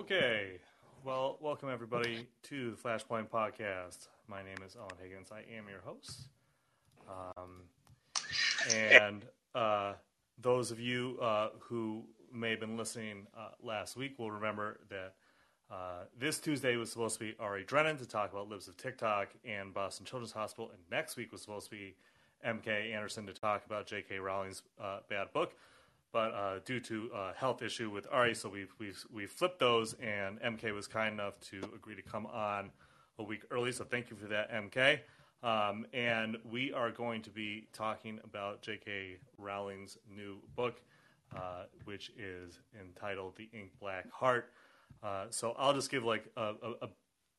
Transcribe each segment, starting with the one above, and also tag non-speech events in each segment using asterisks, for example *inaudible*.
Okay, well, welcome everybody to the Flashpoint Podcast. My name is Alan Higgins. I am your host. Um, and uh, those of you uh, who may have been listening uh, last week will remember that uh, this Tuesday was supposed to be Ari Drennan to talk about Libs of TikTok and Boston Children's Hospital, and next week was supposed to be MK Anderson to talk about J.K. Rowling's uh, bad book. But uh, due to a health issue with Ari, so we've, we've, we flipped those, and MK was kind enough to agree to come on a week early. So thank you for that, MK. Um, and we are going to be talking about J.K. Rowling's new book, uh, which is entitled The Ink Black Heart. Uh, so I'll just give like a, a, a,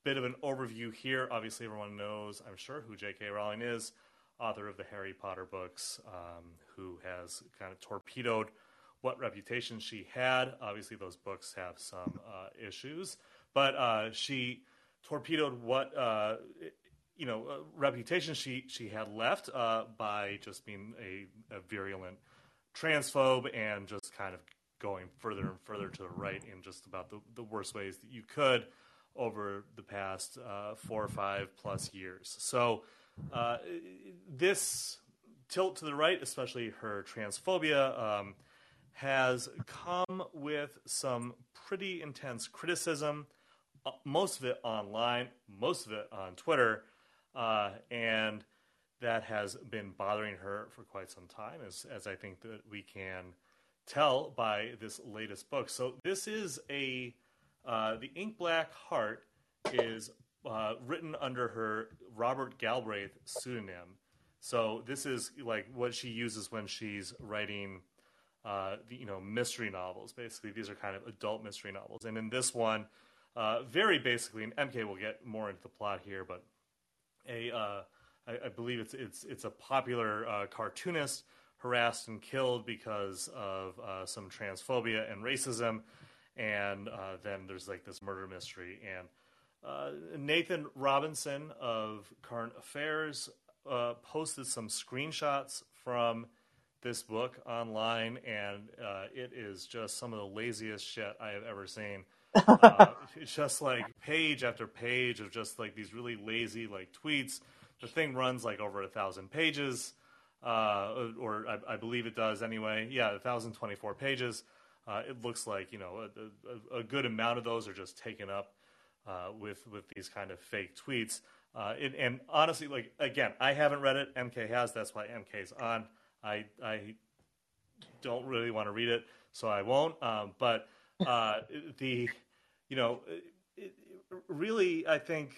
bit of an overview here. Obviously, everyone knows, I'm sure, who J.K. Rowling is, author of the Harry Potter books, um, who has kind of torpedoed what reputation she had. Obviously, those books have some uh, issues, but uh, she torpedoed what uh, you know uh, reputation she she had left uh, by just being a, a virulent transphobe and just kind of going further and further to the right in just about the, the worst ways that you could over the past uh, four or five plus years. So this tilt to the right, especially her transphobia, um, has come with some pretty intense criticism. Uh, most of it online, most of it on Twitter, uh, and that has been bothering her for quite some time, as as I think that we can tell by this latest book. So this is a uh, the Ink Black Heart is uh, written under her Robert Galbraith pseudonym. So this is like what she uses when she's writing, uh, you know, mystery novels. Basically, these are kind of adult mystery novels. And in this one, uh, very basically, and MK will get more into the plot here, but a uh, I, I, believe it's it's it's a popular uh, cartoonist harassed and killed because of uh, some transphobia and racism, and uh, then there's like this murder mystery. And Nathan Robinson of Current Affairs posted some screenshots from this book online, and uh, it is just some of the laziest shit I have ever seen. *laughs* Uh, it's just like page after page of just like these really lazy like tweets. The thing runs like over a thousand pages uh, or I, I, believe it does anyway. Yeah, 1,024 pages. Uh, it looks like you know a, a, a, good amount of those are just taken up uh, with with these kind of fake tweets. Uh, it, and honestly, like again, I haven't read it. MK has. That's why MK's on. I I don't really want to read it, so I won't. Um, but uh, the you know, it, really, I think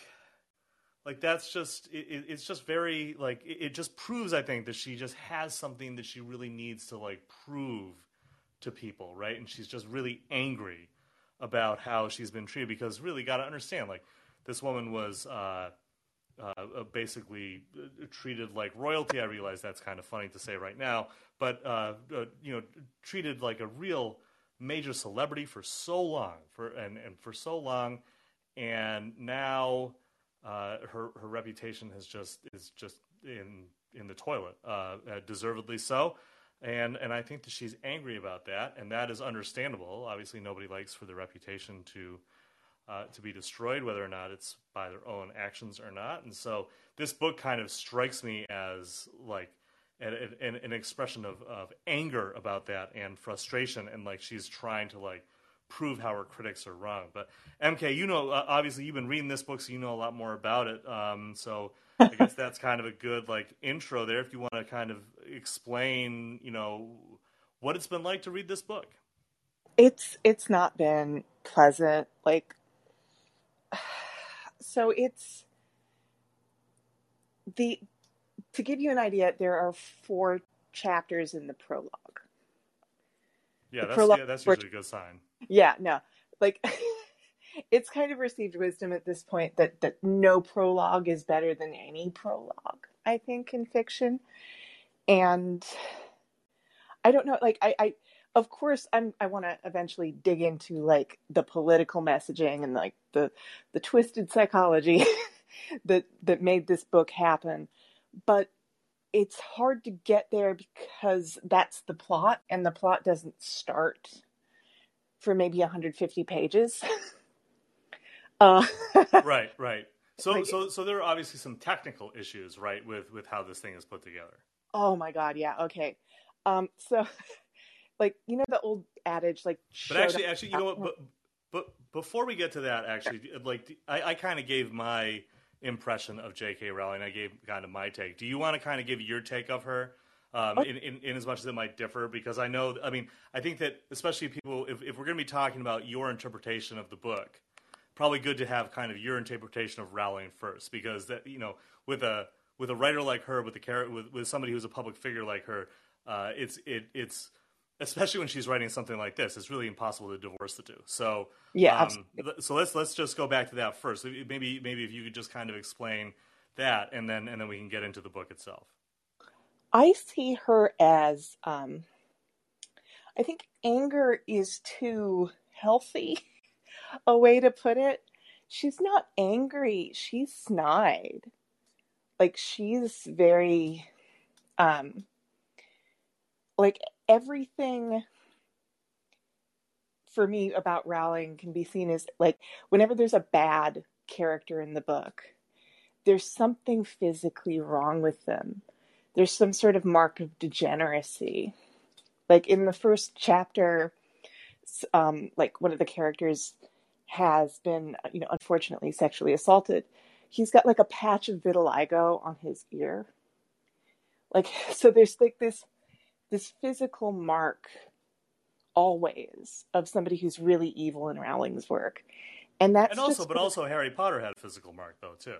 like that's just it, it's just very like it, just proves i think that she just has something that she really needs to like prove to people right and she's just really angry about how she's been treated because really got to understand like this woman was uh, uh, uh basically uh, treated like royalty i realize that's kind of funny to say right now but uh, uh, you know treated like a real major celebrity for so long for and, and for so long and now uh, her her reputation has just is just in in the toilet, deservedly so. And and I think that she's angry about that, and that is understandable. Obviously, nobody likes for the reputation to uh, to be destroyed, whether or not it's by their own actions or not. And so this book kind of strikes me as like an, an, an expression of, of anger about that and frustration, and like she's trying to like prove how her critics are wrong. But MK, you know, uh, obviously you've been reading this book, so you know a lot more about it. Um, so I *laughs* guess that's kind of a good like intro there. If you want to kind of explain, you know, what it's been like to read this book. It's it's not been pleasant. Like, so it's the to give you an idea. There are four chapters in the prologue. Yeah, that's, prologue, yeah, that's usually a good sign yeah, no. Like *laughs* it's kind of received wisdom at this point that that no prologue is better than any prologue, I think, in fiction. And I don't know, like I, I of course I'm I want to eventually dig into like the political messaging and like the the twisted psychology *laughs* that that made this book happen. But it's hard to get there because that's the plot and the plot doesn't start for maybe 150 pages. *laughs* uh, *laughs* right, right. So, like, so, so there are obviously some technical issues, right, with with how this thing is put together. Oh my god, yeah. Okay. Um, so, *laughs* like you know the old adage, like. But actually, actually, you know what? But, but before we get to that, actually, like I, I kind of gave my impression of J.K. Rowling. I gave kind of my take. Do you want to kind of give your take of her? Um, in, in, in, as much as it might differ, because I know, I mean, I think that especially people, if, if we're going to be talking about your interpretation of the book, probably good to have kind of your interpretation of Rowling first, because that you know, with a with a writer like her, with the character, with, with somebody who's a public figure like her, uh, it's it it's especially when she's writing something like this, it's really impossible to divorce the two. So yeah, um, so let's let's just go back to that first. Maybe maybe if you could just kind of explain that, and then and then we can get into the book itself. I see her as, um, I think anger is too healthy *laughs* a way to put it. She's not angry, she's snide. Like she's very, um, like everything for me about Rowling can be seen as like whenever there's a bad character in the book, there's something physically wrong with them. There's some sort of mark of degeneracy. Like in the first chapter, um, like one of the characters has been, you know, unfortunately sexually assaulted. He's got like a patch of vitiligo on his ear. Like, *laughs* so there's like this this physical mark always of somebody who's really evil in Rowling's work. And that's and also, but also Harry Potter had a physical mark though too.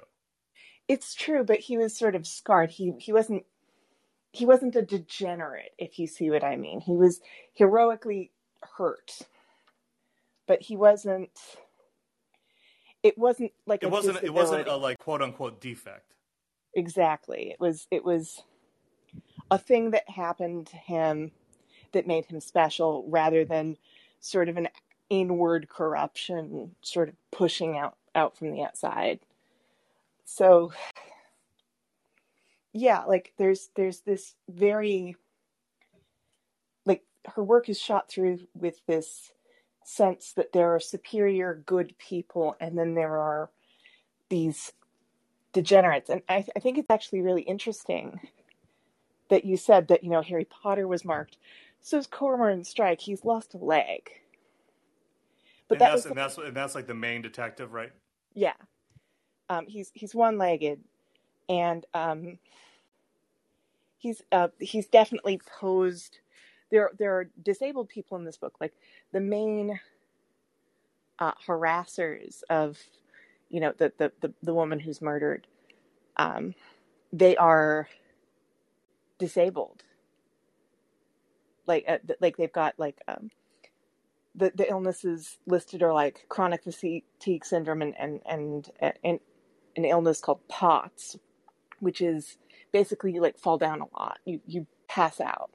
It's true, but he was sort of scarred. He he wasn't he wasn't a degenerate, if you see what I mean. He was heroically hurt, but he wasn't. It wasn't like it wasn't. Disability. It wasn't a like quote unquote defect. Exactly. It was. It was a thing that happened to him that made him special rather than sort of an inward corruption sort of pushing out out from the outside. So yeah like there's there's this very like her work is shot through with this sense that there are superior good people and then there are these degenerates. And i, I think it's actually really interesting that you said that you know Harry Potter was marked. So is Cormoran Strike. He's lost a leg. But and that that's, and that's and that's like the main detective, right? Yeah, um, he's he's one legged, and um, he's uh, he's definitely posed. There there are disabled people in this book, like the main uh, harassers of, you know, the the the, the woman who's murdered. Um, they are disabled like uh, like they've got like um, the the illnesses listed are like chronic fatigue syndrome and and and, and an illness called POTS, which is basically you like fall down a lot. You you pass out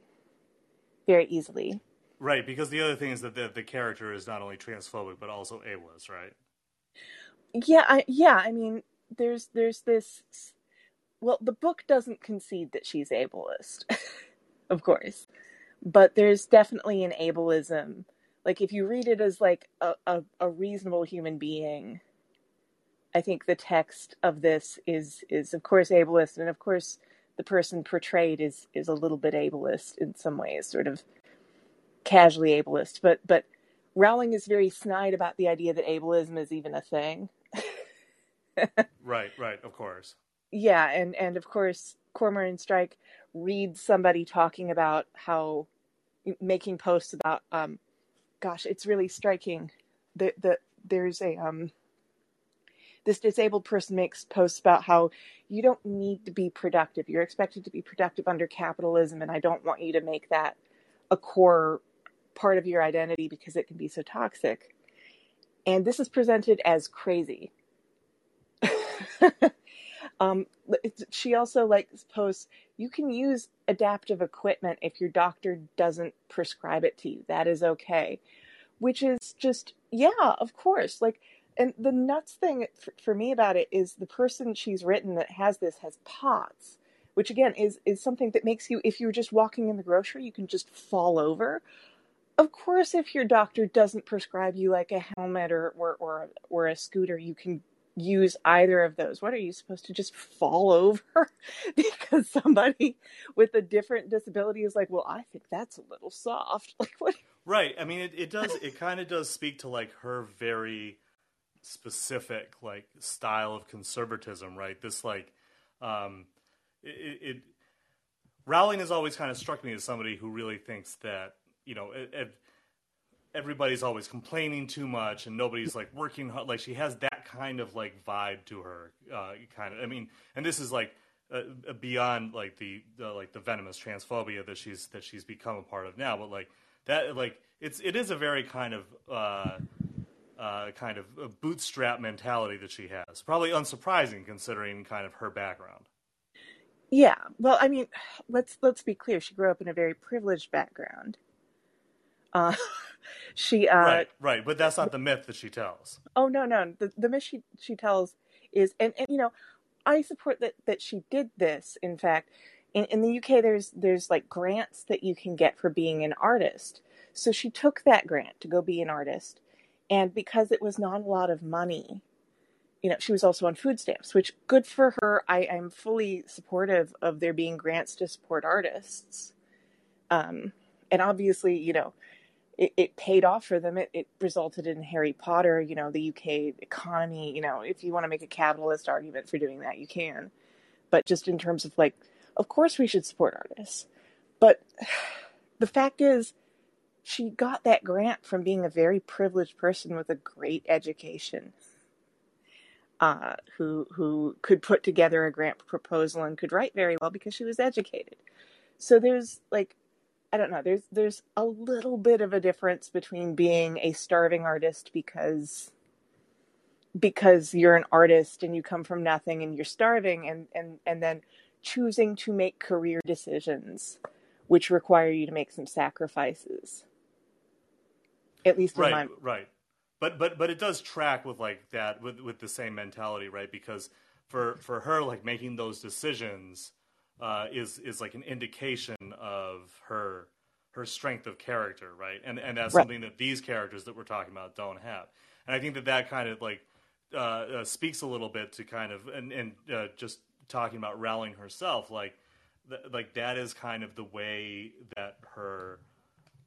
very easily. Right, because the other thing is that the the character is not only transphobic but also ableist, right? Yeah, I, yeah. I mean, there's there's this well, the book doesn't concede that she's ableist, *laughs* of course, but there's definitely an ableism. Like if you read it as like a, a, a reasonable human being, I think the text of this is is of course ableist, and of course the person portrayed is is a little bit ableist in some ways, sort of casually ableist. But but Rowling is very snide about the idea that ableism is even a thing. *laughs* right, right, of course yeah, and and of course Cormoran Strike reads somebody talking about how making posts about um gosh, it's really striking that the there's a um this disabled person makes posts about how you don't need to be productive. You're expected to be productive under capitalism, and I don't want you to make that a core part of your identity because it can be so toxic. And this is presented as crazy. *laughs* Um, she also like posts you can use adaptive equipment if your doctor doesn't prescribe it to you. That is okay, which is just yeah, of course. Like, and the nuts thing for, for me about it is the person she's written that has this has POTS, which again is is something that makes you if you're just walking in the grocery, you can just fall over. of course, if your doctor doesn't prescribe you like a helmet or or or, or a scooter, you can use either of those. What are you supposed to just fall over *laughs* because somebody with a different disability is like, well, I think that's a little soft. *laughs* Like what? Right. I mean, it, it does. It kind of does speak to like her very specific like style of conservatism, right? This like, um, it, it Rowling has always kind of struck me as somebody who really thinks that you know. It, everybody's always complaining too much and nobody's like working hard like she has that kind of like vibe to her uh, kind of i mean and this is like uh, beyond like the, like the venomous transphobia that she's that she's become a part of now but like that like it's it is a very kind of uh, uh, kind of bootstrap mentality that she has probably unsurprising considering kind of her background. Yeah. Well i mean let's let's be clear. She grew up in a very privileged background. Uh, *laughs* she uh, right, right, but that's not the myth that she tells. Oh no, no, the the myth she she tells is, and, and you know, I support that that she did this. In fact, in, in the UK, there's there's like grants that you can get for being an artist. So she took that grant to go be an artist, and because it was not a lot of money, you know, she was also on food stamps, which good for her. I, I'm fully supportive of there being grants to support artists. Um, and obviously, you know, it, it paid off for them. It, it resulted in Harry Potter, you know, the UK economy. You know, if you want to make a capitalist argument for doing that, you can. But just in terms of like, of course we should support artists. But *sighs* the fact is, she got that grant from being a very privileged person with a great education. Uh, who who could put together a grant proposal and could write very well because she was educated. So there's like I don't know. There's there's a little bit of a difference between being a starving artist because because you're an artist and you come from nothing and you're starving and and and then choosing to make career decisions which require you to make some sacrifices. At least right, my... right. But but but it does track with like that with with the same mentality, right? Because for for her like making those decisions uh, is is like an indication of her her strength of character, right? And and that's right. something that these characters that we're talking about don't have. And I think that that kind of like uh, uh, speaks a little bit to kind of and and uh, just talking about Rowling herself, like th- like that is kind of the way that her.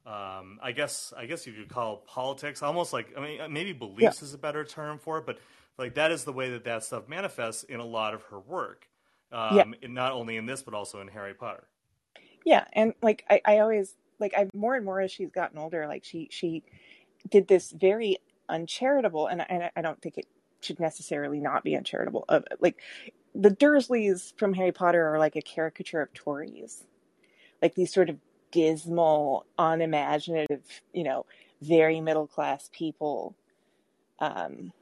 Um, I guess I guess you could call politics almost like I mean maybe beliefs yeah. is a better term for it, but like that is the way that that stuff manifests in a lot of her work um, yeah. not only in this but also in Harry Potter. Yeah, and like I, I always like I more and more as she's gotten older, like she she did this very uncharitable, and I, I don't think it should necessarily not be uncharitable. Uh, like the Dursleys from Harry Potter are like a caricature of Tories, like these sort of dismal, unimaginative, you know, very middle class people. Um,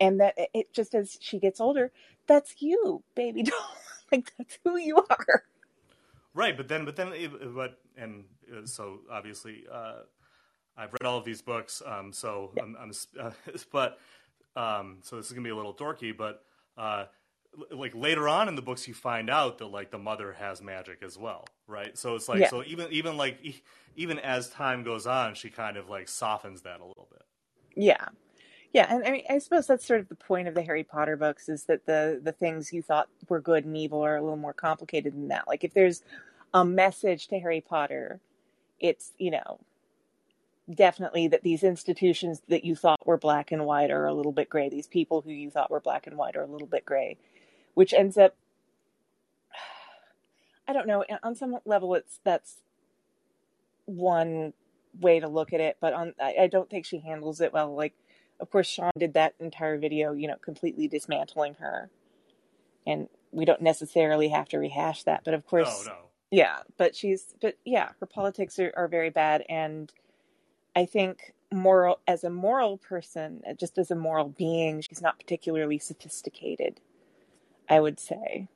and that it just as she gets older, that's you, baby doll. *laughs* like that's who you are. Right, but then, but then, but and uh, so obviously, uh, I've read all of these books. Um, so yeah. I'm, I'm uh, *laughs* but um, so this is gonna be a little dorky, but uh, like later on in the books, you find out that like the mother has magic as well, right? So it's like yeah. so even even like even as time goes on, she kind of like softens that a little bit. Yeah, yeah, and I mean, I suppose that's sort of the point of the Harry Potter books is that the the things you thought were good and evil are a little more complicated than that. Like if there's a message to Harry Potter, it's you know definitely that these institutions that you thought were black and white are a little bit gray. These people who you thought were black and white are a little bit gray, which ends up *sighs* I don't know. On some level, it's that's one way to look at it, but on I, I don't think she handles it well. Like of course, Shaun did that entire video, you know, completely dismantling her. And we don't necessarily have to rehash that, but of course, no, no. yeah, but she's, but yeah, her politics are, are very bad. And I think moral, as a moral person, just as a moral being, she's not particularly sophisticated, I would say.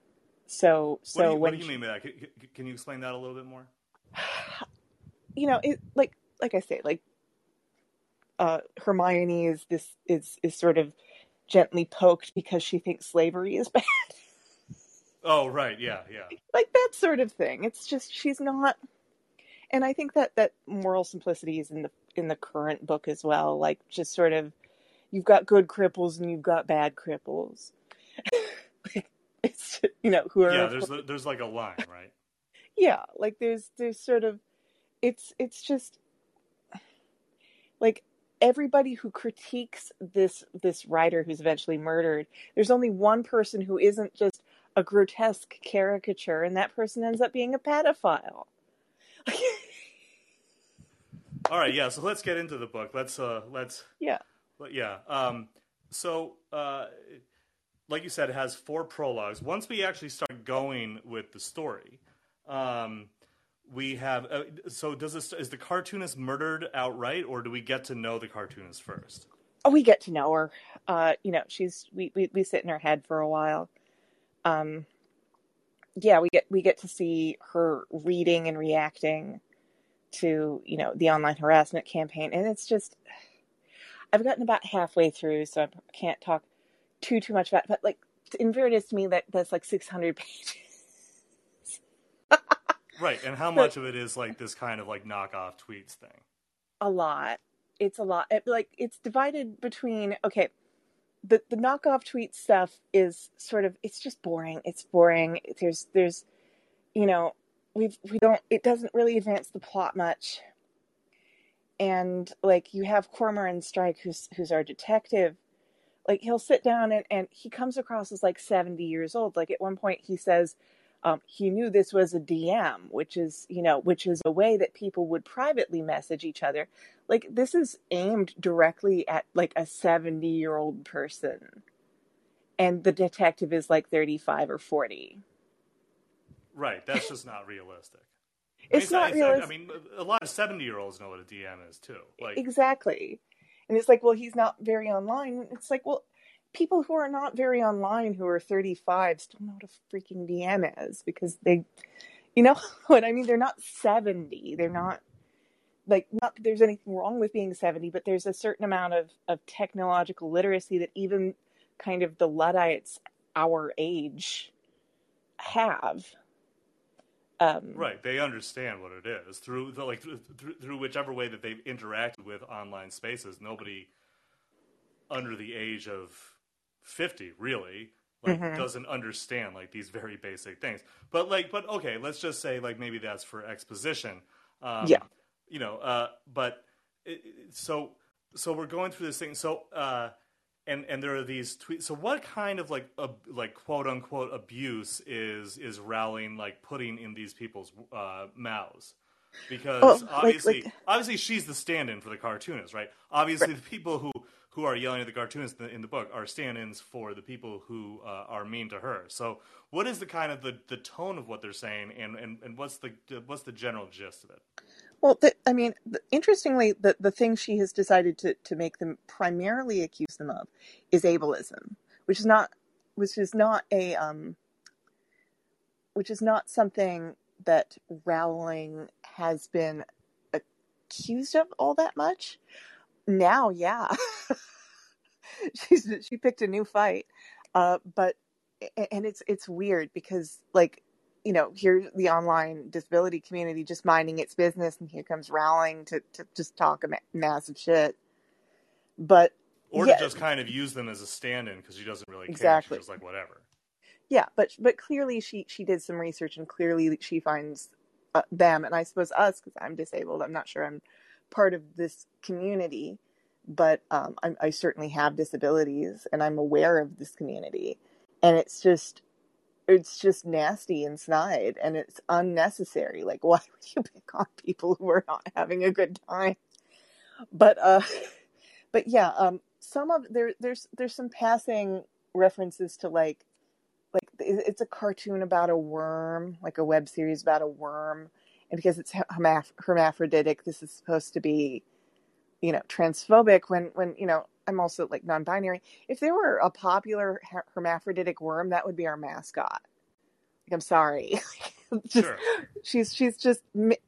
So, so what do you, what do you mean by that? Can, can you explain that a little bit more? *sighs* You know, it like, like I say, like uh, Hermione is this is is sort of gently poked because she thinks slavery is *laughs* bad. Oh right, yeah, yeah. like that sort of thing. It's just she's not and I think that that moral simplicity is in the in the current book as well. Like just sort of, you've got good cripples and you've got bad cripples. *laughs* it's you know who are yeah. There's there's like a line, *laughs* right? yeah, like there's there's sort of, it's it's just like everybody who critiques this this writer who's eventually murdered. There's only one person who isn't just a grotesque caricature, and that person ends up being a pedophile. *laughs* All right, yeah. So let's get into the book. Let's uh, let's yeah, But yeah. Um, so uh, like you said, it has four prologues. Once we actually start going with the story, um, we have. Uh, so does this is the cartoonist murdered outright, or do we get to know the cartoonist first? Oh, we get to know her. Uh, you know, she's we, we we sit in her head for a while. Um, yeah, we get we get to see her reading and reacting to you know the online harassment campaign, and it's just I've gotten about halfway through, so I can't talk too too much about. It, but like in fairness to me, that that's like six hundred pages. Right, and how much of it is like this kind of like knockoff tweets thing? A lot. It's a lot. It, like it's divided between okay the the knockoff tweet stuff is sort of it's just boring. It's boring. There's there's you know we we don't it doesn't really advance the plot much. And like you have Cormoran Strike who's who's our detective. Like he'll sit down and, and he comes across as like 70 years old. Like at one point he says, um, he knew this was a DM, which is, you know, which is a way that people would privately message each other. Like this is aimed directly at like a 70 year old person. And the detective is like 35 or 40. Right. That's just not realistic. *laughs* it's I mean, not realistic. I mean, a lot of 70 year olds know what a DM is too. Like Exactly. And it's like, well, he's not very online. It's like, well, people who are not very online who are 35 still know what a freaking DM is because they, you know *laughs* what I mean? They're not 70. They're not like not that there's anything wrong with being 70, but there's a certain amount of of technological literacy that even kind of the Luddites our age have. Um, right, they understand what it is through the, like through, through whichever way that they've interacted with online spaces. Nobody under the age of 50 really like mm-hmm. doesn't understand like these very basic things. But like but okay let's just say like maybe that's for exposition. Um, yeah. you know uh but it, so so we're going through this thing. So uh and and there are these tweets. So what kind of like uh, like quote unquote abuse is is Rowling like putting in these people's uh mouths? Because oh, obviously like, like... obviously she's the stand-in for the cartoonist right? Obviously right. the people who who are yelling at the cartoonists in the, in the book are stand-ins for the people who uh, are mean to her. So, what is the kind of the, the tone of what they're saying, and, and, and what's the what's the general gist of it? Well, the, I mean, the, interestingly, the the thing she has decided to to make them primarily accuse them of is ableism, which is not which is not a um, which is not something that Rowling has been accused of all that much. Now, yeah. *laughs* She's she picked a new fight. Uh but and it's it's weird because like you know, here's the online disability community just minding its business, and here comes Rowling to, to just talk a ma- massive shit. But or yeah, to just kind of use them as a stand-in because she doesn't really care. Exactly. She's like whatever. Yeah, but but clearly she she did some research, and clearly she finds uh, them, and I suppose us because I'm disabled. I'm not sure I'm part of this community, but um, I, I certainly have disabilities and I'm aware of this community. And it's just, it's just nasty and snide and it's unnecessary. Like, *laughs* why would you pick on people who are not having a good time? But, uh, *laughs* but yeah, um, some of there, there's, there's some passing references to like, like it's a cartoon about a worm, like a web series about a worm and because it's hermaph- hermaphroditic, this is supposed to be, you know, transphobic. When when you know, I'm also like non-binary. If there were a popular hermaphroditic worm, that would be our mascot. Like, I'm sorry, *laughs* just, sure. she's she's just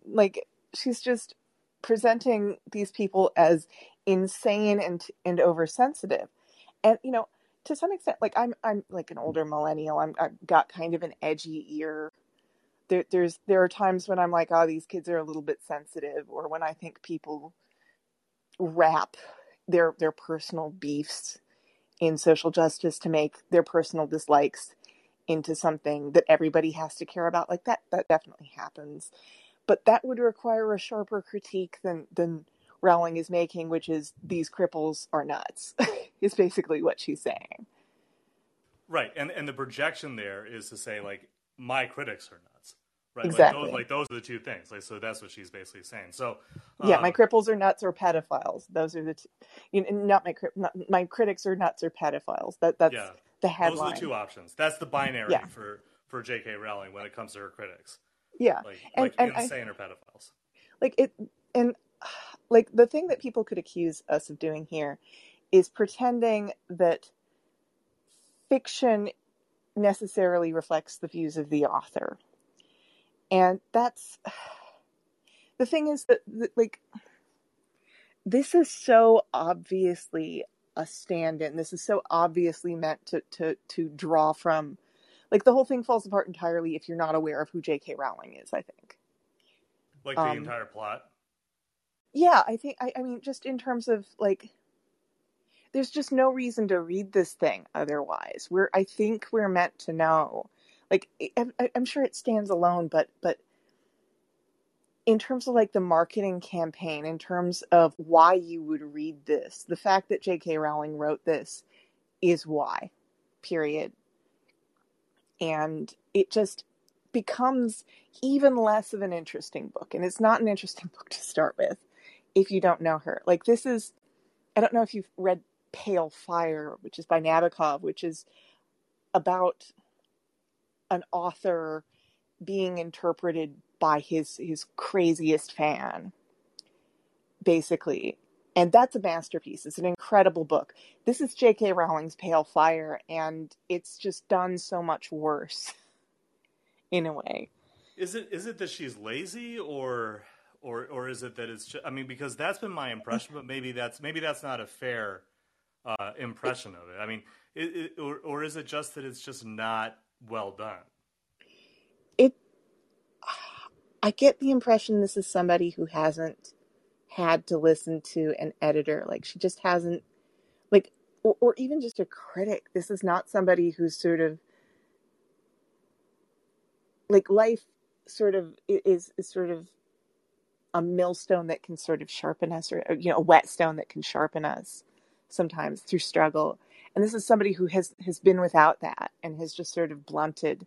like she's just presenting these people as insane and and oversensitive, and you know, to some extent, like I'm I'm like an older millennial. I'm I've got kind of an edgy ear there, there's there are times when I'm like, oh, these kids are a little bit sensitive, or when I think people wrap their their personal beefs in social justice to make their personal dislikes into something that everybody has to care about. Like that, that definitely happens, but that would require a sharper critique than than Rowling is making, which is these cripples are nuts. *laughs* is basically what she's saying. Right, and and the projection there is to say like my critics are nuts. Right, exactly. Like those, like those are the two things. Like so, that's what she's basically saying. So um, yeah, my um, cripples are nuts or pedophiles. Those are the two. You know, not my not, my critics are nuts or pedophiles. That that's yeah. the headline. Those are the two options. That's the binary yeah. for for J.K. Rowling when it comes to her critics. Yeah, like, and, like and insane I, or pedophiles. Like it, and *sighs* like the thing that people could accuse us of doing here is pretending that fiction necessarily reflects the views of the author. And that's *sighs* the thing is that, that like this is so obviously a stand-in. This is so obviously meant to to to draw from like the whole thing falls apart entirely if you're not aware of who J.K. Rowling is, I think. Like the um, entire plot. Yeah, I think I, I mean just in terms of like there's just no reason to read this thing otherwise. We're I think we're meant to know. Like I'm sure it stands alone, but but in terms of like the marketing campaign, in terms of why you would read this, the fact that J.K. Rowling wrote this is why. Period. And it just becomes even less of an interesting book. And it's not an interesting *laughs* book to start with if you don't know her. Like this is I don't know if you've read Pale Fire, which is by Nabokov, which is about an author being interpreted by his his craziest fan basically. And that's a masterpiece. It's an incredible book. This is jk rowling's pale fire and it's just done so much worse *laughs* in a way. Is it is it that she's lazy or or or is it that it's just, i mean because that's been my impression but maybe that's maybe that's not a fair uh, impression of it. I mean, it, it, or, or is it just that it's just not well done? It. I get the impression this is somebody who hasn't had to listen to an editor. Like she just hasn't, like, or, or even just a critic. This is not somebody who's sort of like life. Sort of is is sort of a millstone that can sort of sharpen us, or you know, a whetstone that can sharpen us sometimes through struggle. And this is somebody who has has been without that and has just sort of blunted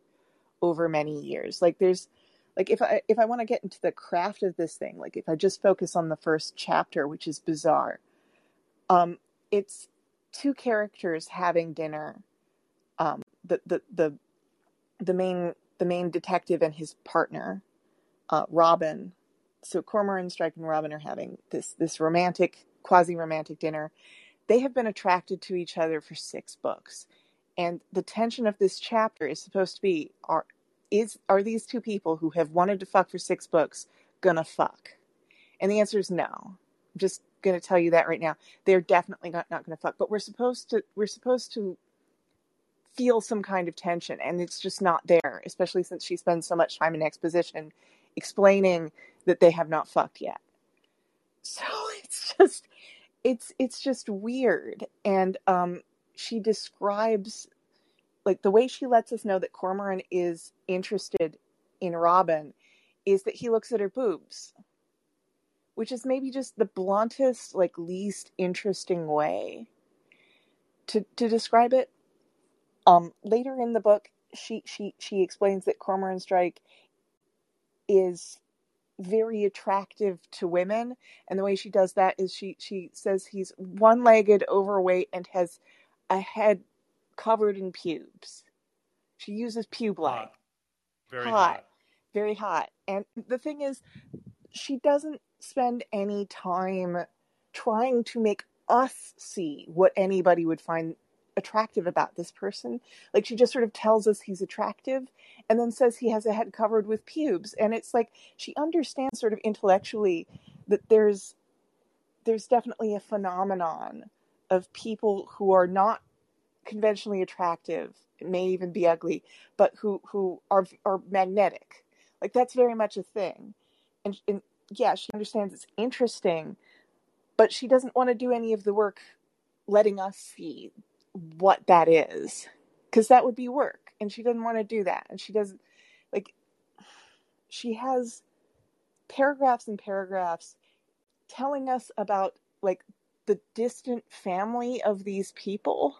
over many years. Like there's like if I if I want to get into the craft of this thing, like if I just focus on the first chapter, which is bizarre, um, it's two characters having dinner. Um, the the the the main the main detective and his partner, uh, Robin. So Cormoran Strike and Robin are having this this romantic quasi romantic dinner, they have been attracted to each other for six books. And the tension of this chapter is supposed to be are is are these two people who have wanted to fuck for six books gonna fuck? And the answer is no. I'm just gonna tell you that right now. They're definitely not, not gonna fuck. But we're supposed to we're supposed to feel some kind of tension and it's just not there, especially since she spends so much time in exposition explaining that they have not fucked yet. So *laughs* it's just it's it's just weird. And um she describes like the way she lets us know that Cormoran is interested in Robin is that he looks at her boobs which is maybe just the bluntest like least interesting way to to describe it. Um later in the book she she she explains that Cormoran Strike is very attractive to women and the way she does that is she she says he's one-legged overweight and has a head covered in pubes. She uses pube light. Very hot. hot. Very hot. And the thing is she doesn't spend any time trying to make us see what anybody would find attractive about this person. Like she just sort of tells us he's attractive and then says he has a head covered with pubes. And it's like she understands sort of intellectually that there's there's definitely a phenomenon of people who are not conventionally attractive, may even be ugly, but who who are are magnetic. Like that's very much a thing. And, and yeah, she understands it's interesting, but she doesn't want to do any of the work letting us see what that is because that would be work and she doesn't want to do that and she doesn't like she has paragraphs and paragraphs telling us about like the distant family of these people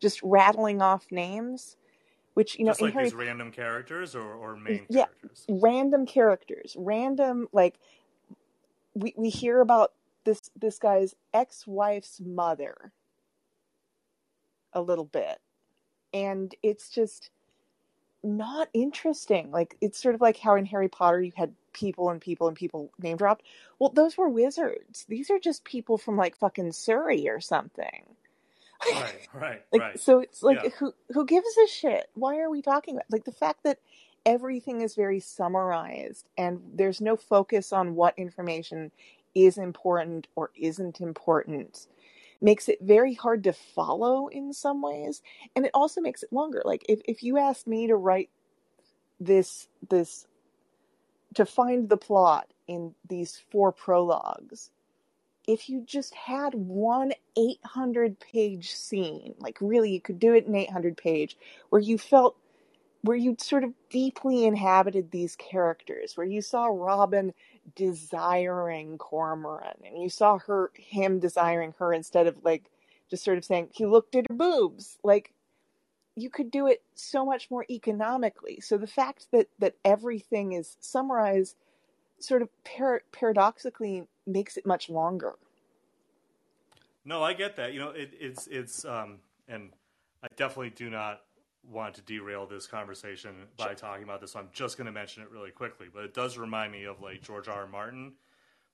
just rattling off names which you know just like Harry, these random characters or, or main yeah, characters? random characters random like we we hear about this this guy's ex-wife's mother a little bit. And it's just not interesting. Like it's sort of like how in harry potter you had people and people and people name dropped. Well those were wizards. These are just people from like fucking surrey or something. Right *laughs* right like right. so it's like Yeah. who who gives a shit? Why are we talking about like the fact that everything is very summarized and there's no focus on what information is important or isn't important makes it very hard to follow in some ways and it also makes it longer. Like if, if you asked me to write this this to find the plot in these four prologues if you just had one 800 page scene like really you could do it in 800 page where you felt where you sort of deeply inhabited these characters where you saw robin desiring cormoran and you saw her him desiring her instead of like just sort of saying he looked at her boobs. Like you could do it so much more economically. So the fact that that everything is summarized sort of par- paradoxically makes it much longer. No, I get that. You know, it, it's it's um, and I definitely do not want to derail this conversation by talking about this. So I'm just going to mention it really quickly, but it does remind me of like George R. R. Martin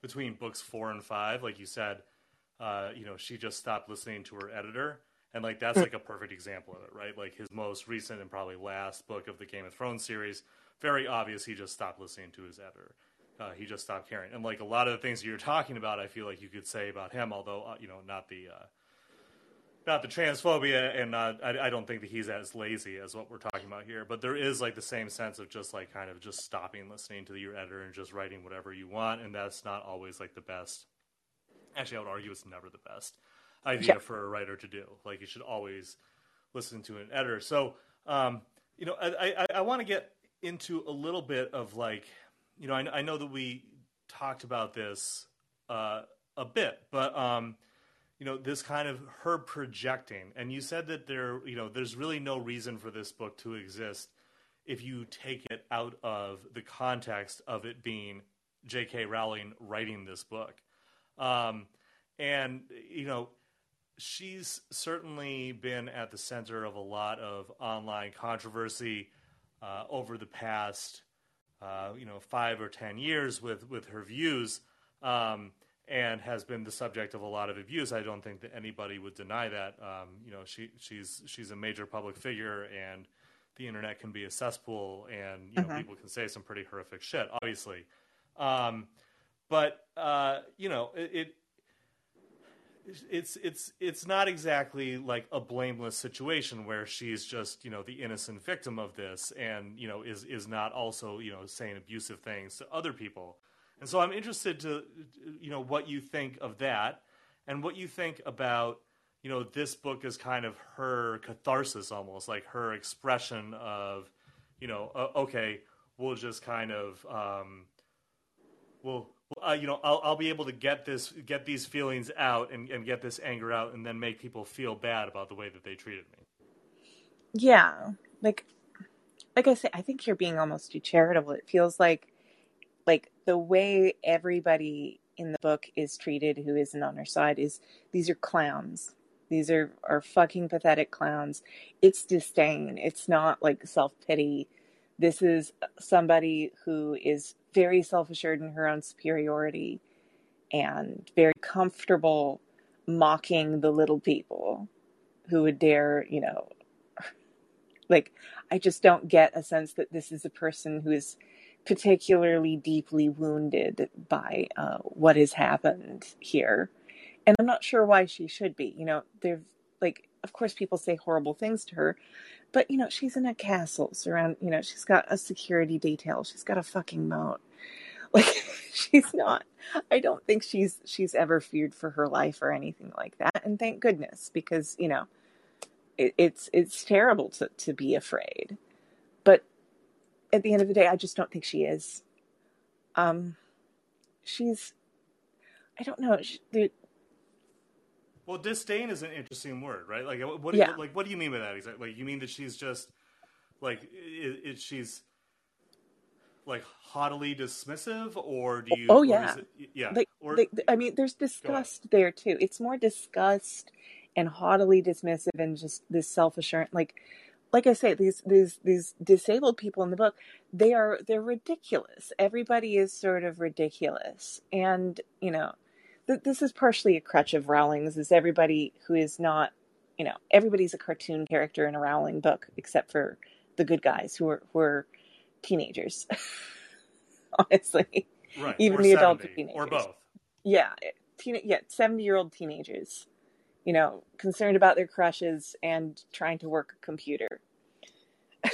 between books four and five. Like you said, uh, you know, she just stopped listening to her editor, and like that's like a perfect example of it, right? Like his most recent and probably last book of the Game of Thrones series, very obvious he just stopped listening to his editor. Uh, he just stopped caring, and like a lot of the things you're talking about, I feel like you could say about him, although uh, you know, not the uh, not the transphobia, and not, I, I don't think that he's as lazy as what we're talking about here. But there is like the same sense of just like kind of just stopping listening to your editor and just writing whatever you want, and that's not always like the best. Actually, I would argue it's never the best idea Yeah. for a writer to do. Like you should always listen to an editor. So, um, you know, I, I, I want to get into a little bit of like, you know, I, I know that we talked about this uh, a bit, but um, you know, this kind of her projecting, and you said that there, you know, there's really no reason for this book to exist if you take it out of the context of it being J.K. Rowling writing this book. Um, and, you know, she's certainly been at the center of a lot of online controversy uh, over the past, uh, you know, five or ten years with with her views, um, and has been the subject of a lot of abuse. I don't think that anybody would deny that. Um, you know, she she's she's a major public figure, and the internet can be a cesspool, and you know, Mhm. people can say some pretty horrific shit, obviously. Um, but uh, you know, it, it it's it's it's not exactly like a blameless situation where she's just you know the innocent victim of this and you know is is not also you know saying abusive things to other people and so i'm interested to you know what you think of that and what you think about you know this book is kind of her catharsis almost like her expression of you know uh, okay we'll just kind of um, we'll uh, you know I'll, I'll be able to get this get these feelings out and, and get this anger out and then make people feel bad about the way that they treated me. Yeah. Like like i say i think you're being almost too charitable it feels like like the way everybody in the book is treated who isn't on her side is these are clowns. These are are fucking pathetic clowns. It's disdain. It's not like self-pity. This is somebody who is very self-assured in her own superiority and very comfortable mocking the little people who would dare you know *laughs* like i just don't get a sense that this is a person who is particularly deeply wounded by uh, what has happened here and i'm not sure why she should be you know they've like of course people say horrible things to her, but you know, she's in a castle surround, you know, she's got a security detail, she's got a fucking moat. *laughs* Like she's not I don't think she's she's ever feared for her life or anything like that. And thank goodness because, you know, it, it's it's terrible to to be afraid. At the end of the day, I just don't think she is. Um she's I don't know. She, well, disdain is an interesting word, right? Like, what do you, like what do you mean by that exactly? Like, you mean that she's just like it, it, she's like haughtily dismissive, or do you? Oh yeah, it, yeah. Like, or, they, I mean, there's disgust there too. It's more disgust and haughtily dismissive, and just this self assurance. Like, like I say, these these these disabled people in the book, they are they're ridiculous. Everybody is sort of ridiculous, and you know this is partially a crutch of Rowling's is everybody who is not, you know, everybody's a cartoon character in a Rowling book except for the good guys who are who are teenagers. *laughs* Honestly, right? Even or the 70, adult teenagers, or both. Yeah, teen, yeah, seventy year old teenagers, you know, concerned about their crushes and trying to work a computer. *laughs*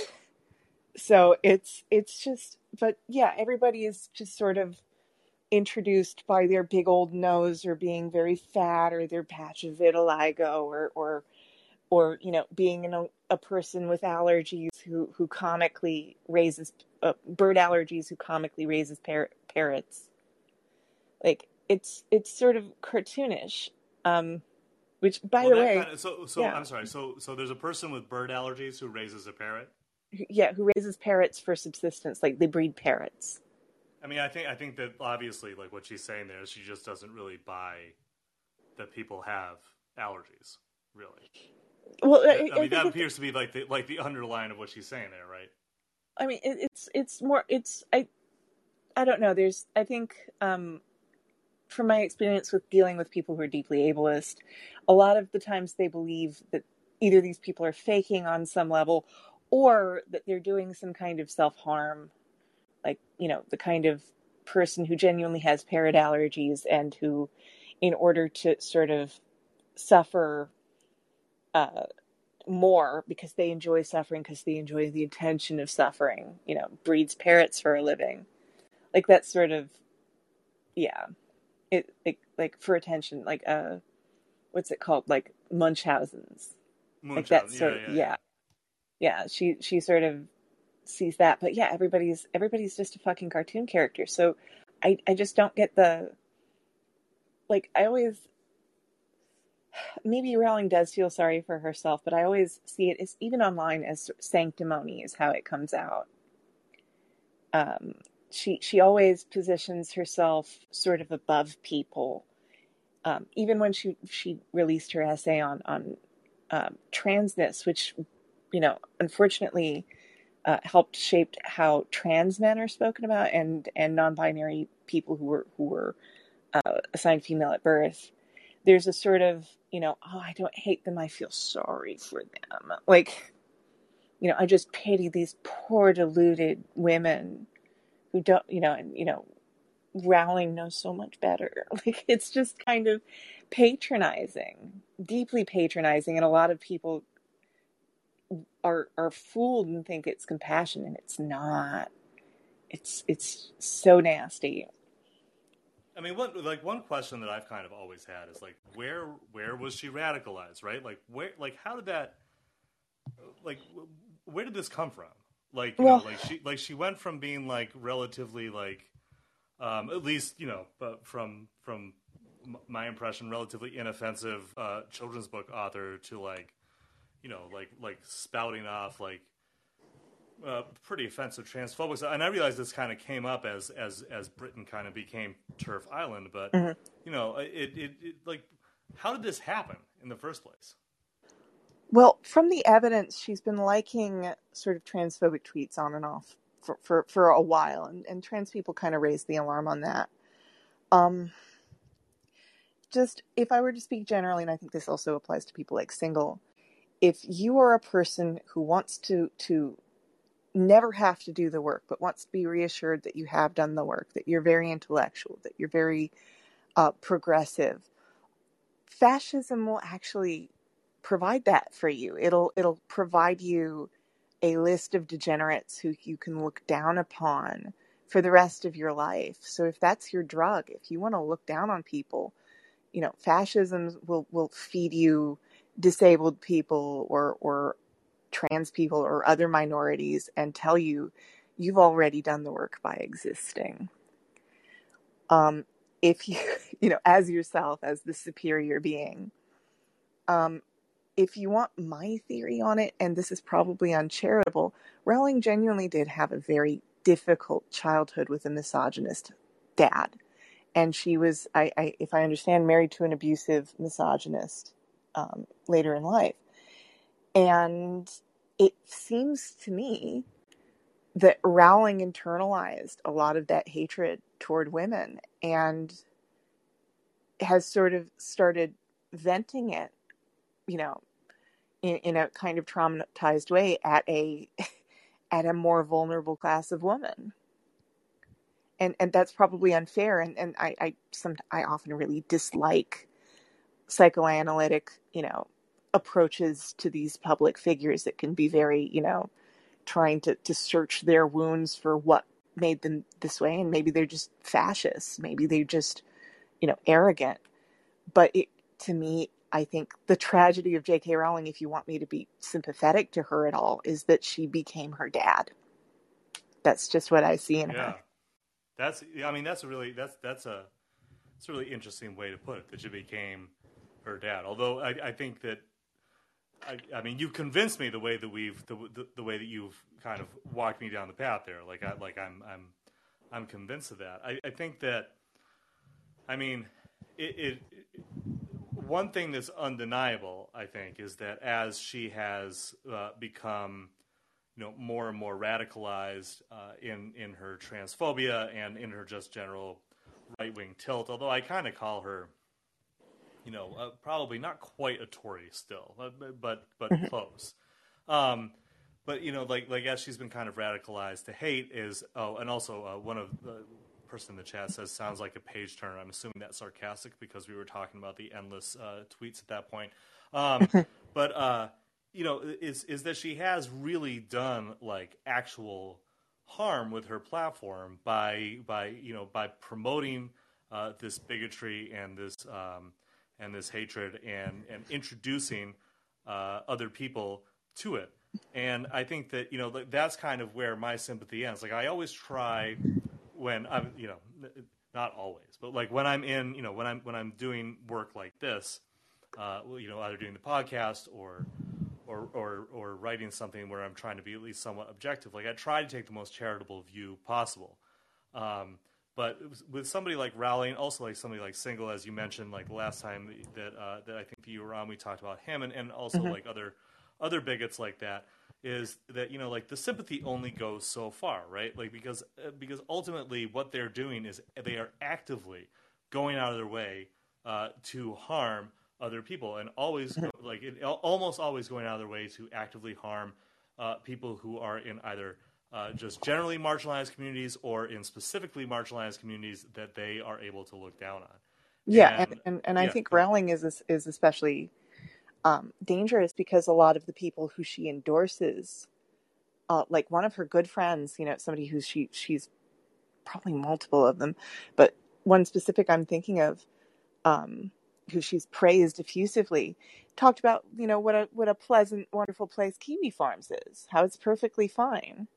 so it's it's just, but yeah, everybody is just sort of introduced by their big old nose or being very fat or their patch of vitiligo or or or you know being a, a person with allergies who who comically raises uh, bird allergies who comically raises par- parrots like it's it's sort of cartoonish um which by well, the way kind of, so so yeah. i'm sorry so so there's a person with bird allergies who raises a parrot yeah who raises parrots for subsistence like they breed parrots I mean, I think I think that obviously, like what she's saying there, is she just doesn't really buy that people have allergies, really. Well, I, I mean, that appears to be like the like the underline of what she's saying there, right? I mean, it, it's it's more it's I I don't know. There's I think um, from my experience with dealing with people who are deeply ableist, a lot of the times they believe that either these people are faking on some level, or that they're doing some kind of self harm like you know the kind of person who genuinely has parrot allergies and who in order to sort of suffer uh, more because they enjoy suffering because they enjoy the attention of suffering you know breeds parrots for a living. Like that sort of yeah it, it like for attention like uh what's it called like munchausen's, munchausen like that sort yeah, yeah, yeah. yeah she she sort of sees that. But yeah, everybody's everybody's just a fucking cartoon character. So I I just don't get the like I always maybe Rowling does feel sorry for herself, but I always see it as even online as sanctimony is how it comes out. Um, she she always positions herself sort of above people. Um, even when she she released her essay on on um, transness, which you know unfortunately uh, helped shaped how trans men are spoken about and and non-binary people who were who were uh, assigned female at birth. There's a sort of you know oh I don't hate them I feel sorry for them like you know I just pity these poor deluded women who don't you know and you know Rowling knows so much better. *laughs* Like it's just kind of patronizing deeply patronizing and a lot of people are are fooled and think it's compassion and it's not. It's it's so nasty. I mean what like one question that i've kind of always had is like where where was she radicalized right? Like where like how did that like where did this come from like well, know like she like she went from being like relatively like um at least you know but from from my impression relatively inoffensive uh children's book author to like you know, like like spouting off like uh, pretty offensive transphobic. And I realize this kind of came up as as as Britain kind of became turf Island, but mm-hmm. you know, it, it, it like how did this happen in the first place? Well, from the evidence, she's been liking sort of transphobic tweets on and off for, for, for a while, and, and trans people kind of raised the alarm on that. Um, just if I were to speak generally, and I think this also applies to people like Singal, if you are a person who wants to to never have to do the work but wants to be reassured that you have done the work that you're very intellectual that you're very uh, progressive fascism will actually provide that for you. It'll it'll provide you a list of degenerates who you can look down upon for the rest of your life. So if that's your drug, if you want to look down on people, you know, fascism will will feed you disabled people or or trans people or other minorities and tell you you've already done the work by existing. Um, if you, *laughs* you know, as yourself, as the superior being, um, if you want my theory on it, and this is probably uncharitable, Rowling genuinely did have a very difficult childhood with a misogynist dad. And she was, I, I if I understand, married to an abusive misogynist um, later in life. And it seems to me that Rowling internalized a lot of that hatred toward women and has sort of started venting it, you know, in, in a kind of traumatized way at a *laughs* at a more vulnerable class of woman. And and that's probably unfair. And, and I, I some I often really dislike psychoanalytic, you know, approaches to these public figures that can be very, you know, trying to, to search their wounds for what made them this way. And maybe they're just fascists. Maybe they're just you know arrogant. But it, to me i think the tragedy of j.k rowling if you want me to be sympathetic to her at all is that she became her dad that's just what i see in yeah. her that's i mean that's a really that's that's a it's a really interesting way to put it that she became her dad although i, I think that I, I, mean, you've convinced me the way that we've the, the, the way that you've kind of walked me down the path there. Like I like I'm I'm I'm convinced of that. I, I think that I mean it, it, it, one thing that's undeniable, I think, is that as she has uh, become you know more and more radicalized uh, in in her transphobia and in her just general right wing tilt. Although I kind of call her you know, uh, probably not quite a Tory still, uh, but but mm-hmm. close. Um, but you know, like like as she's been kind of radicalized to hate is oh, and also uh, one of the person in the chat says sounds like a page turner. I'm assuming that's sarcastic because we were talking about the endless uh, tweets at that point. Um, *laughs* but uh, you know, is is that she has really done like actual harm with her platform by by you know by promoting uh, this bigotry and this um, and this hatred and and introducing uh, other people to it. And I think that you know that's kind of where my sympathy ends. Like I always try when I'm you know not always, but like when I'm in you know when I'm when I'm doing work like this, uh, you know either doing the podcast or or, or, or writing something where I'm trying to be at least somewhat objective. Like I try to take the most charitable view possible. Um, but with somebody like Rowling, also like somebody like Singal, as you mentioned, like last time that uh, that I think that you were on, we talked about him, and, and also mm-hmm. like other other bigots like that. Is that you know like the sympathy only goes so far, right? Like because uh, because ultimately what they're doing is they are actively going out of their way uh, to harm other people, and always mm-hmm. like it, almost always going out of their way to actively harm uh, people who are in either uh, just generally marginalized communities or in specifically marginalized communities that they are able to look down on. Yeah, and, and, and, and I think Rowling is is especially um, dangerous because a lot of the people who she endorses, uh, like one of her good friends, you know, somebody who she she's probably multiple of them, but one specific I'm thinking of, um, who she's praised effusively, talked about you know what a what a pleasant, wonderful place Kiwi Farms is, how it's perfectly fine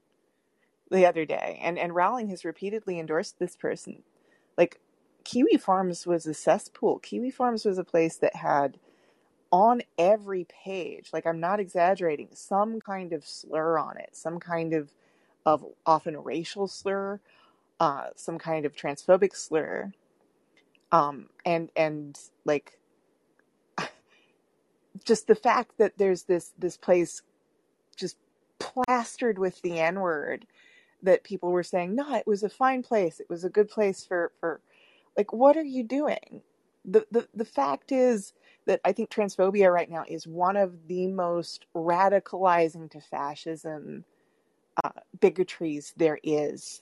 the other day, and and Rowling has repeatedly endorsed this person. Like Kiwi Farms was a cesspool. Kiwi Farms was a place that had on every page, like I'm not exaggerating, some kind of slur on it, some kind of of often racial slur, uh, some kind of transphobic slur, um, and and like *laughs* just the fact that there's this this place just plastered with the N word that people were saying, no, it was a fine place. It was a good place for, for like, what are you doing? The, the, the fact is that I think transphobia right now is one of the most radicalizing to fascism uh, bigotries there is,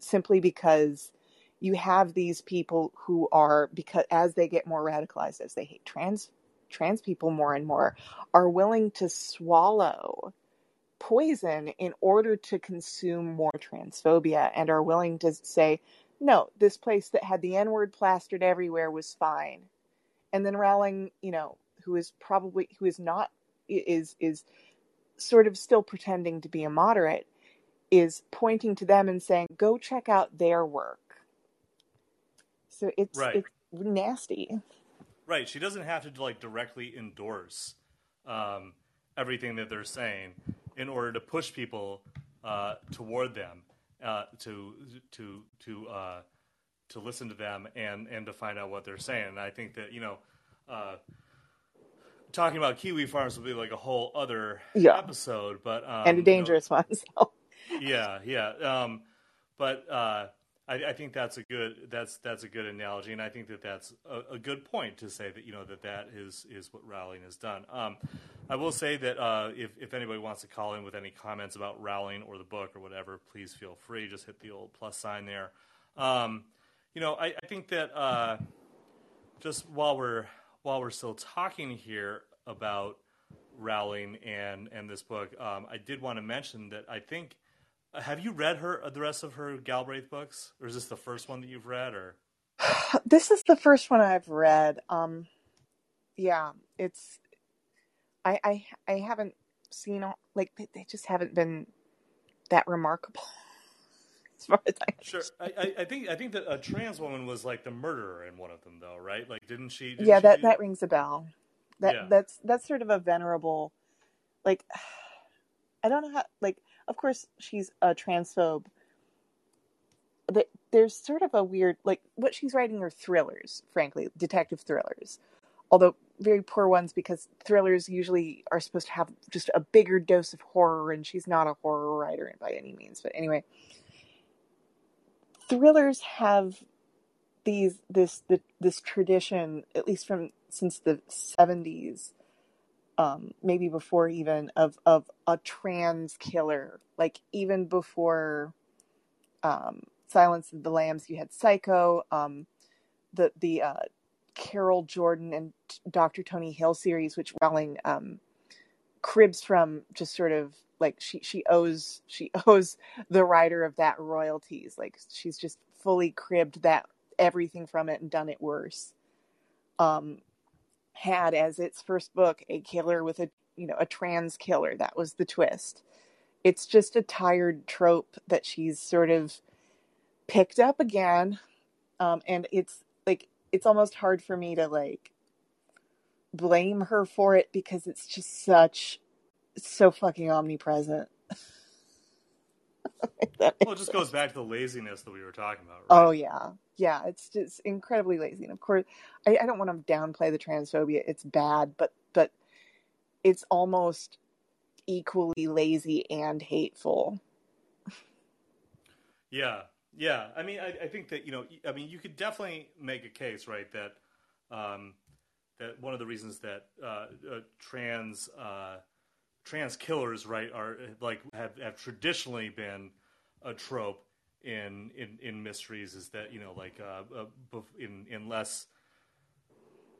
simply because you have these people who are because as they get more radicalized as they hate trans trans people more and more are willing to swallow poison in order to consume more transphobia and are willing to say, no, this place that had the N word plastered everywhere was fine. And then Rowling, you know, who is probably, who is not, is, is sort of still pretending to be a moderate, is pointing to them and saying, go check out their work. So it's, right. it's nasty. Right. She doesn't have to like directly endorse um, everything that they're saying in order to push people uh, toward them, uh, to to to uh, to listen to them and and to find out what they're saying. And I think that you know, uh, talking about kiwi farms will be like a whole other Yeah. episode, but um, and a you know, dangerous one. *laughs* So yeah, yeah. Um, but uh, I, I think that's a good that's that's a good analogy, and I think that that's a, a good point to say that you know that that is is what Rowling has done. Um, I will say that uh, if if anybody wants to call in with any comments about Rowling or the book or whatever, please feel free. Just hit the old plus sign there. Um, you know, I, I think that uh, just while we're while we're still talking here about Rowling and and this book, um, I did want to mention that I think. Have you read her the rest of her Galbraith books, or is this the first one that you've read? Or *sighs* this is the first one I've read. Um, yeah, it's I I I haven't seen all like they just haven't been that remarkable as far as I sure, I, I, think I think that a trans woman was like the murderer in one of them, though, right? Like, didn't she? Didn't yeah she that do that rings a bell. That Yeah. that's that's sort of a venerable, like *sighs* I don't know how like of course she's a transphobe. But there's sort of a weird like what she's writing are thrillers, frankly, detective thrillers. Although very poor ones because thrillers usually are supposed to have just a bigger dose of horror and she's not a horror writer by any means. But anyway, thrillers have these this the, this tradition at least from since the 70s um maybe before even of of a trans killer. Like even before um silence of the lambs you had psycho um the the uh carol jordan and dr tony hill series which rowling um cribs from just sort of like she she owes she *laughs* owes the writer of that royalties. Like she's just fully cribbed that everything from it and done it worse. Um had as its first book a killer with a you know a trans killer. That was the twist. It's just a tired trope that she's sort of picked up again. Um and it's like it's almost hard for me to like blame her for it because it's just such so fucking omnipresent *laughs* Well, it just goes back to the laziness that we were talking about, Oh yeah, yeah. It's just incredibly lazy, and of course, I, I don't want to downplay the transphobia. It's bad, but but it's almost equally lazy and hateful. Yeah, yeah. I mean, I, I think that you know, I mean, you could definitely make a case, right, that um, that one of the reasons that uh, uh, trans uh, trans killers, right, are like have, have traditionally been a trope in in, in mysteries is that you know, like uh, uh, in in less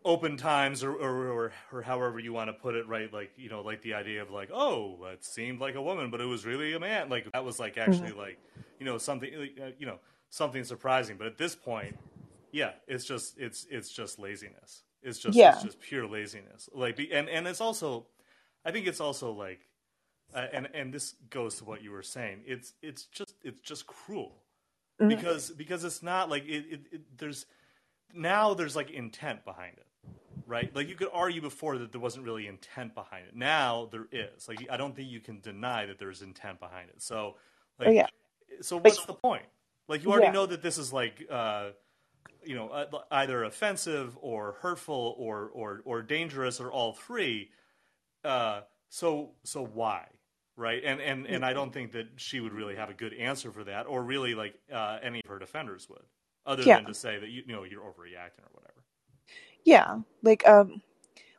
open times or, or, or, or however you want to put it right like you know like the idea of like oh it seemed like a woman but it was really a man. Like that was like actually like you know something uh, you know something surprising. But at this point yeah it's just it's it's just laziness. It's just Yeah. it's just pure laziness. Like and and it's also i think it's also like uh, and and this goes to what you were saying it's it's just it's just cruel Mhm. because because it's not like it, it, it there's now there's like intent behind it right like you could argue before that there wasn't really intent behind it now there is like i don't think you can deny that there's intent behind it so like Oh, yeah. so what's the point like you already Yeah. know that this is like uh you know uh, either offensive or hurtful or or or dangerous or all three uh so so why right and and and i don't think that she would really have a good answer for that or really like uh any of her defenders would other Yeah. than to say that you, you know you're overreacting or whatever Yeah, like um,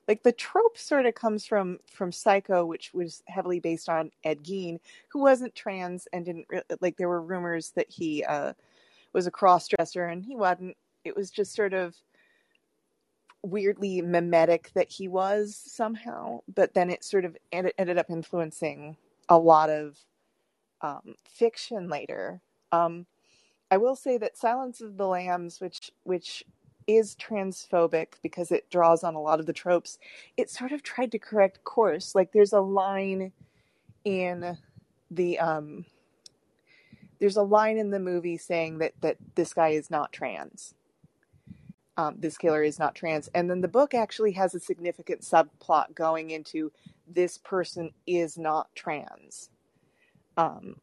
like the trope sort of comes from from Psycho, which was heavily based on Ed Gein, who wasn't trans and didn't re- like. There were rumors that he uh was a cross dresser, and he wasn't. It was just sort of weirdly mimetic that he was somehow, but then it sort of ended, ended up influencing a lot of um, fiction later. Um, I will say that Silence of the Lambs, which which is transphobic because it draws on a lot of the tropes, it sort of tried to correct course. Like there's a line in the um, there's a line in the movie saying that that this guy is not trans. Um, this killer is not trans, and then the book actually has a significant subplot going into this person is not trans. Um,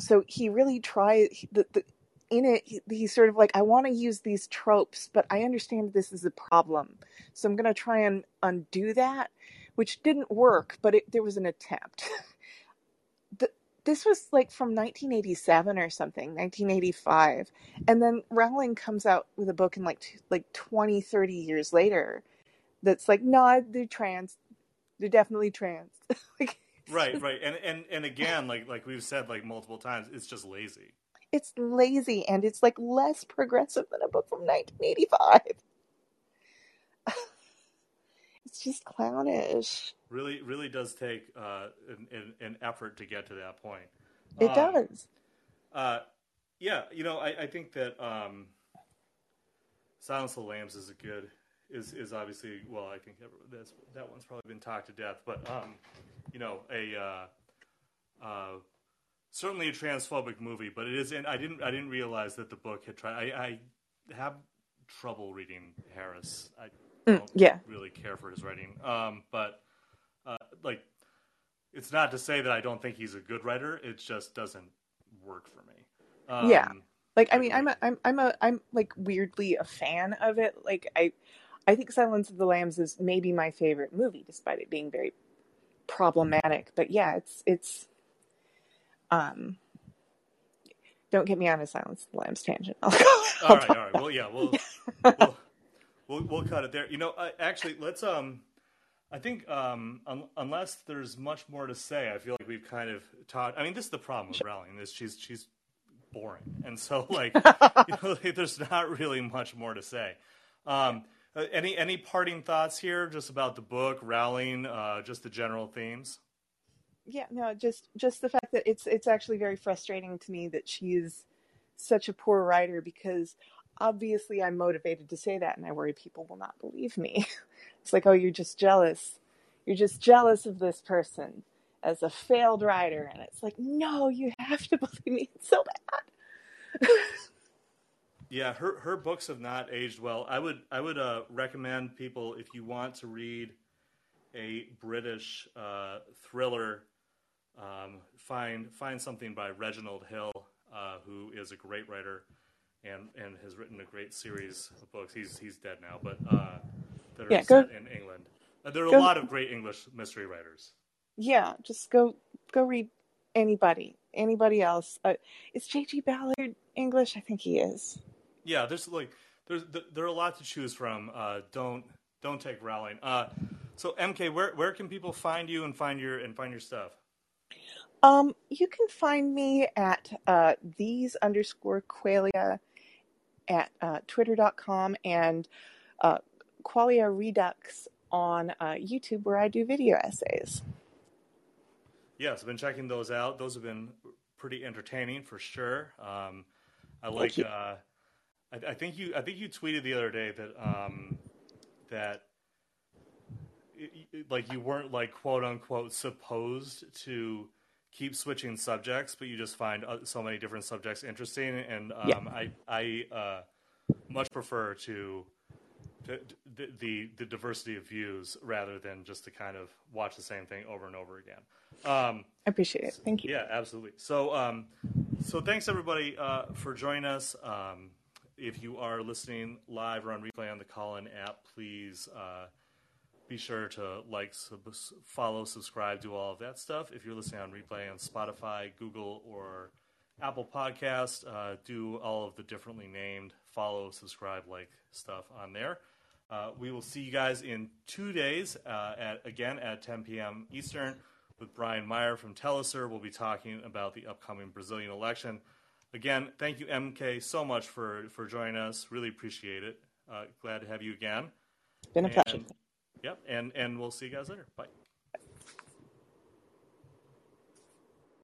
so he really tries the, the in it he, he's sort of like i want to use these tropes but i understand this is a problem. So i'm going to try and undo that which didn't work but it, there was an attempt *laughs* this was like from 1987 or something 1985 and then rowling comes out with a book in like t- like 20 30 years later that's like no they're trans they're definitely trans. *laughs* Like right right and and and again like like we've said like multiple times it's just lazy. It's lazy and it's like less progressive than a book from 1985 *laughs* it's just clownish. Really really does take uh an, an, an effort to get to that point. It Um, does. uh yeah you know i i think that um silence of the lambs is a good is is obviously well i think that's that one's probably been talked to death but um you know a uh uh certainly a transphobic movie but it is and i didn't i didn't realize that the book had tried i i have trouble reading harris. I Mm, yeah. really care for his writing. Um but uh like it's not to say that i don't think he's a good writer. It just doesn't work for me. Um, Yeah. like i mean i'm a, i'm i'm a i'm like weirdly a fan of it. Like i i think silence of the lambs is maybe my favorite movie despite it being very problematic. But yeah it's it's um don't get me on a silence of the lambs tangent. I'll go, all right all right. Well yeah we'll we'll, we'll, we'll cut it there. You know uh, actually let's um i think um un- unless there's much more to say i feel like we've kind of talked i mean this is the problem with rowling is she's she's boring. And so *laughs* like you know like, there's not really much more to say. Um uh, any any parting thoughts here just about the book rowling uh just the general themes? Yeah no just just the fact that it's it's actually very frustrating to me that she's such a poor writer because obviously i'm motivated to say that and i worry people will not believe me. *laughs* It's like oh you're just jealous. You're just jealous of this person as a failed writer and it's like no you have to *laughs* believe me. It's so bad. *laughs* Yeah, her her books have not aged well. I would I would uh, recommend people if you want to read a British uh, thriller, um, find find something by Reginald Hill, uh, who is a great writer, and and has written a great series of books. He's he's dead now, but uh, that are Yeah, go- in England. Uh, there are go- a lot of great English mystery writers. yeah just go go read anybody anybody else uh, is jg ballard english i think he is Yeah, there's like there's there are a lot to choose from. Uh, don't don't take Rowling. Uh, so MK, where where can people find you and find your and find your stuff? Um, you can find me at uh, these underscore qualia at uh, twitter.com and uh, Qualia Redux on uh, YouTube where I do video essays. Yes, I've been checking those out. Those have been pretty entertaining for sure. Um, I like. Uh, I, I think you. I think you tweeted the other day that um, that y- like you weren't like quote unquote supposed to keep switching subjects, but you just find uh, so many different subjects interesting, and um, Yeah. I I uh, much prefer to. to the, the the diversity of views rather than just to kind of watch the same thing over and over again. Um, I appreciate it. Thank you. yeah, absolutely. So, um, so thanks everybody uh, for joining us. Um, if you are listening live or on replay on the Callin app, please uh, be sure to like, sub- follow, subscribe, do all of that stuff. If you're listening on replay on Spotify, Google, or Apple Podcast, uh, do all of the differently named follow, subscribe, like stuff on there. Uh, we will see you guys in two days uh, at again at 10 p.m. Eastern with Brian Mier from teleSUR. We'll be talking about the upcoming Brazilian election. Again, thank you, MK, so much for, for joining us. Really appreciate it. Uh, glad to have you again. Been a pleasure. Yep, and and we'll see you guys later. Bye.